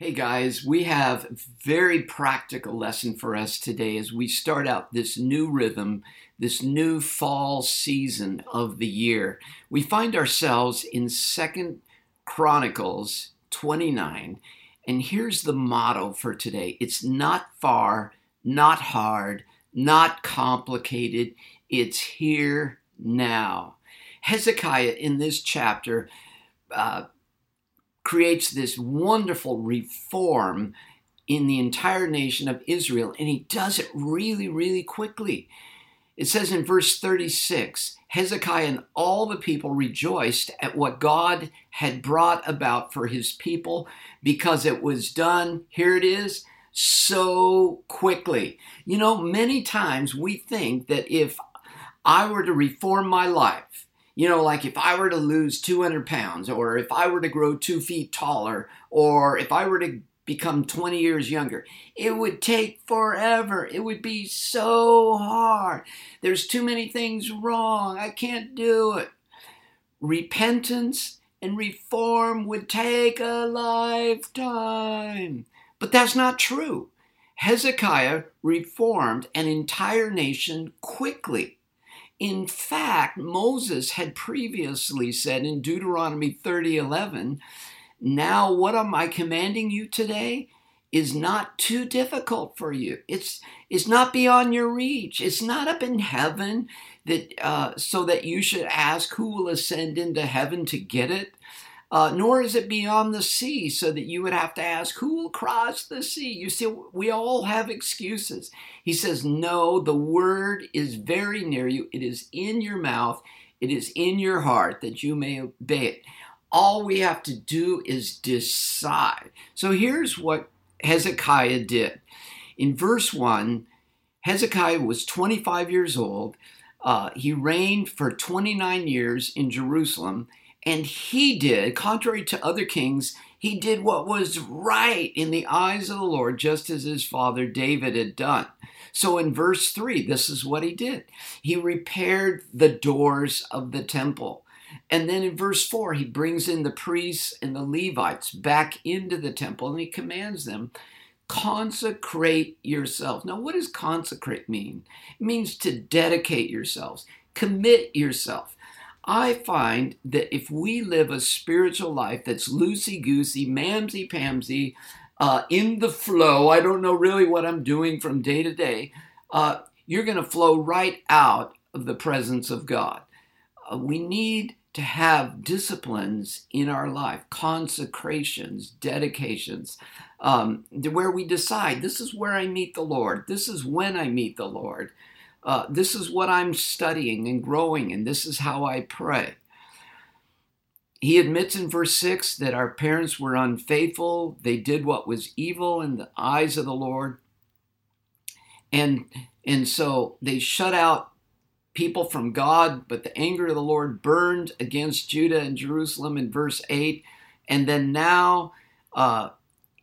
Hey guys, we have a very practical lesson for us today as we start out this new rhythm, this new fall season of the year. We find ourselves in Second Chronicles 29, and here's the motto for today. It's not far, not hard, not complicated. It's here now. Hezekiah in this chapter uh, creates this wonderful reform in the entire nation of Israel, and he does it really, really quickly. It says in verse 36 Hezekiah and all the people rejoiced at what God had brought about for his people because it was done, here it is, so quickly. You know, many times we think that if I were to reform my life, you know, like if I were to lose 200 pounds, or if I were to grow two feet taller, or if I were to become 20 years younger, it would take forever. It would be so hard. There's too many things wrong. I can't do it. Repentance and reform would take a lifetime. But that's not true. Hezekiah reformed an entire nation quickly. In fact, Moses had previously said in Deuteronomy 30:11, "Now what am I commanding you today is not too difficult for you. It's it's not beyond your reach. It's not up in heaven that uh, so that you should ask who will ascend into heaven to get it uh, nor is it beyond the sea, so that you would have to ask, Who will cross the sea? You see, we all have excuses. He says, No, the word is very near you, it is in your mouth, it is in your heart that you may obey it. All we have to do is decide. So here's what Hezekiah did. In verse 1, Hezekiah was 25 years old. Uh, he reigned for 29 years in Jerusalem and he did, contrary to other kings, he did what was right in the eyes of the Lord, just as his father David had done. So in verse 3, this is what he did he repaired the doors of the temple. And then in verse 4, he brings in the priests and the Levites back into the temple and he commands them consecrate yourselves. Now, what does consecrate mean? It means to dedicate yourselves, commit yourself. I find that if we live a spiritual life that's loosey goosey, mamsy pamsy, uh, in the flow, I don't know really what I'm doing from day to day, uh, you're going to flow right out of the presence of God. Uh, we need to have disciplines in our life, consecrations, dedications, um, where we decide this is where I meet the Lord, this is when I meet the Lord uh, this is what I'm studying and growing, and this is how I pray. He admits in verse 6 that our parents were unfaithful. They did what was evil in the eyes of the Lord. And, and so they shut out people from God, but the anger of the Lord burned against Judah and Jerusalem in verse 8. And then now, uh,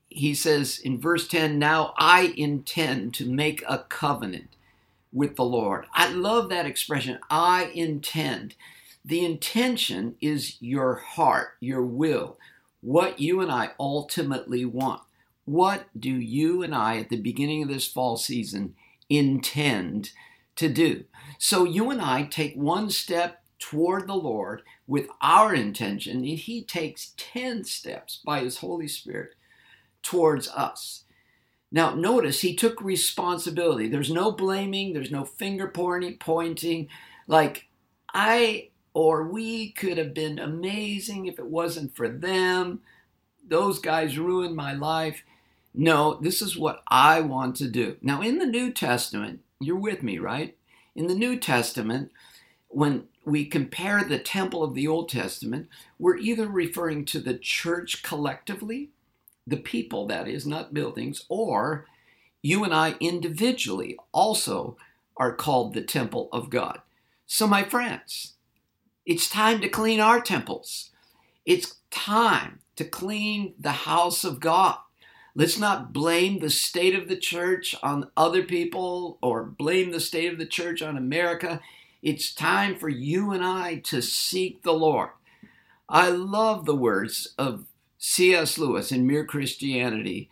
he says in verse 10, Now I intend to make a covenant with the Lord. I love that expression. I intend. The intention is your heart, your will, what you and I ultimately want. What do you and I at the beginning of this fall season intend to do? So you and I take one step toward the Lord with our intention, and He takes 10 steps by His Holy Spirit towards us. Now, notice he took responsibility. There's no blaming, there's no finger pointing. Like, I or we could have been amazing if it wasn't for them. Those guys ruined my life. No, this is what I want to do. Now, in the New Testament, you're with me, right? In the New Testament, when we compare the temple of the Old Testament, we're either referring to the church collectively the people, that is, not buildings, or you and I individually also are called the temple of God. So, my friends, it's time to clean our temples. It's time to clean the house of God. Let's not blame the state of the church on other people or blame the state of the church on America. It's time for you and I to seek the Lord. I love the words of C.S. Lewis in Mere Christianity,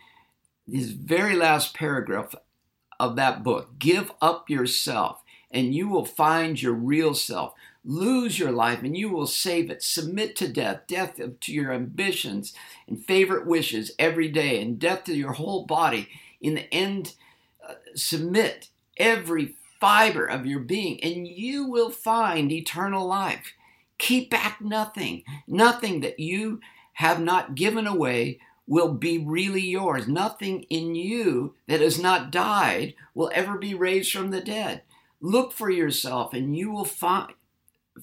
his very last paragraph of that book give up yourself and you will find your real self. Lose your life and you will save it. Submit to death, death to your ambitions and favorite wishes every day, and death to your whole body. In the end, uh, submit every fiber of your being, and you will find eternal life. Keep back nothing, nothing that you have not given away will be really yours. Nothing in you that has not died will ever be raised from the dead. Look for yourself, and you will find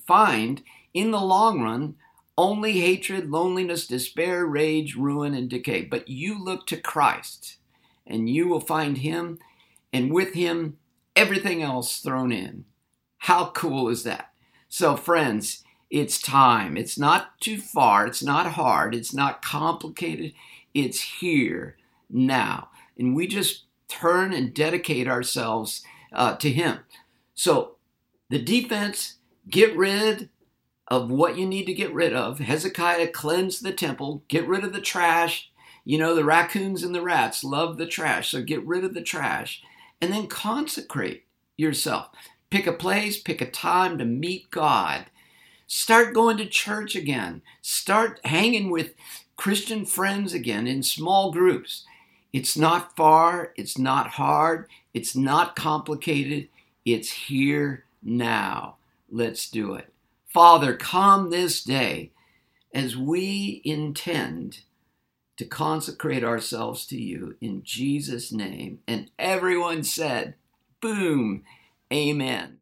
find in the long run only hatred, loneliness, despair, rage, ruin, and decay. But you look to Christ and you will find Him, and with Him, everything else thrown in. How cool is that? So, friends, it's time. It's not too far. It's not hard. It's not complicated. It's here now. And we just turn and dedicate ourselves uh, to Him. So, the defense Get rid of what you need to get rid of. Hezekiah cleansed the temple, get rid of the trash. You know, the raccoons and the rats love the trash, so get rid of the trash. And then consecrate yourself. Pick a place, pick a time to meet God. Start going to church again. Start hanging with Christian friends again in small groups. It's not far, it's not hard, it's not complicated, it's here now. Let's do it. Father, come this day as we intend to consecrate ourselves to you in Jesus' name. And everyone said, Boom, Amen.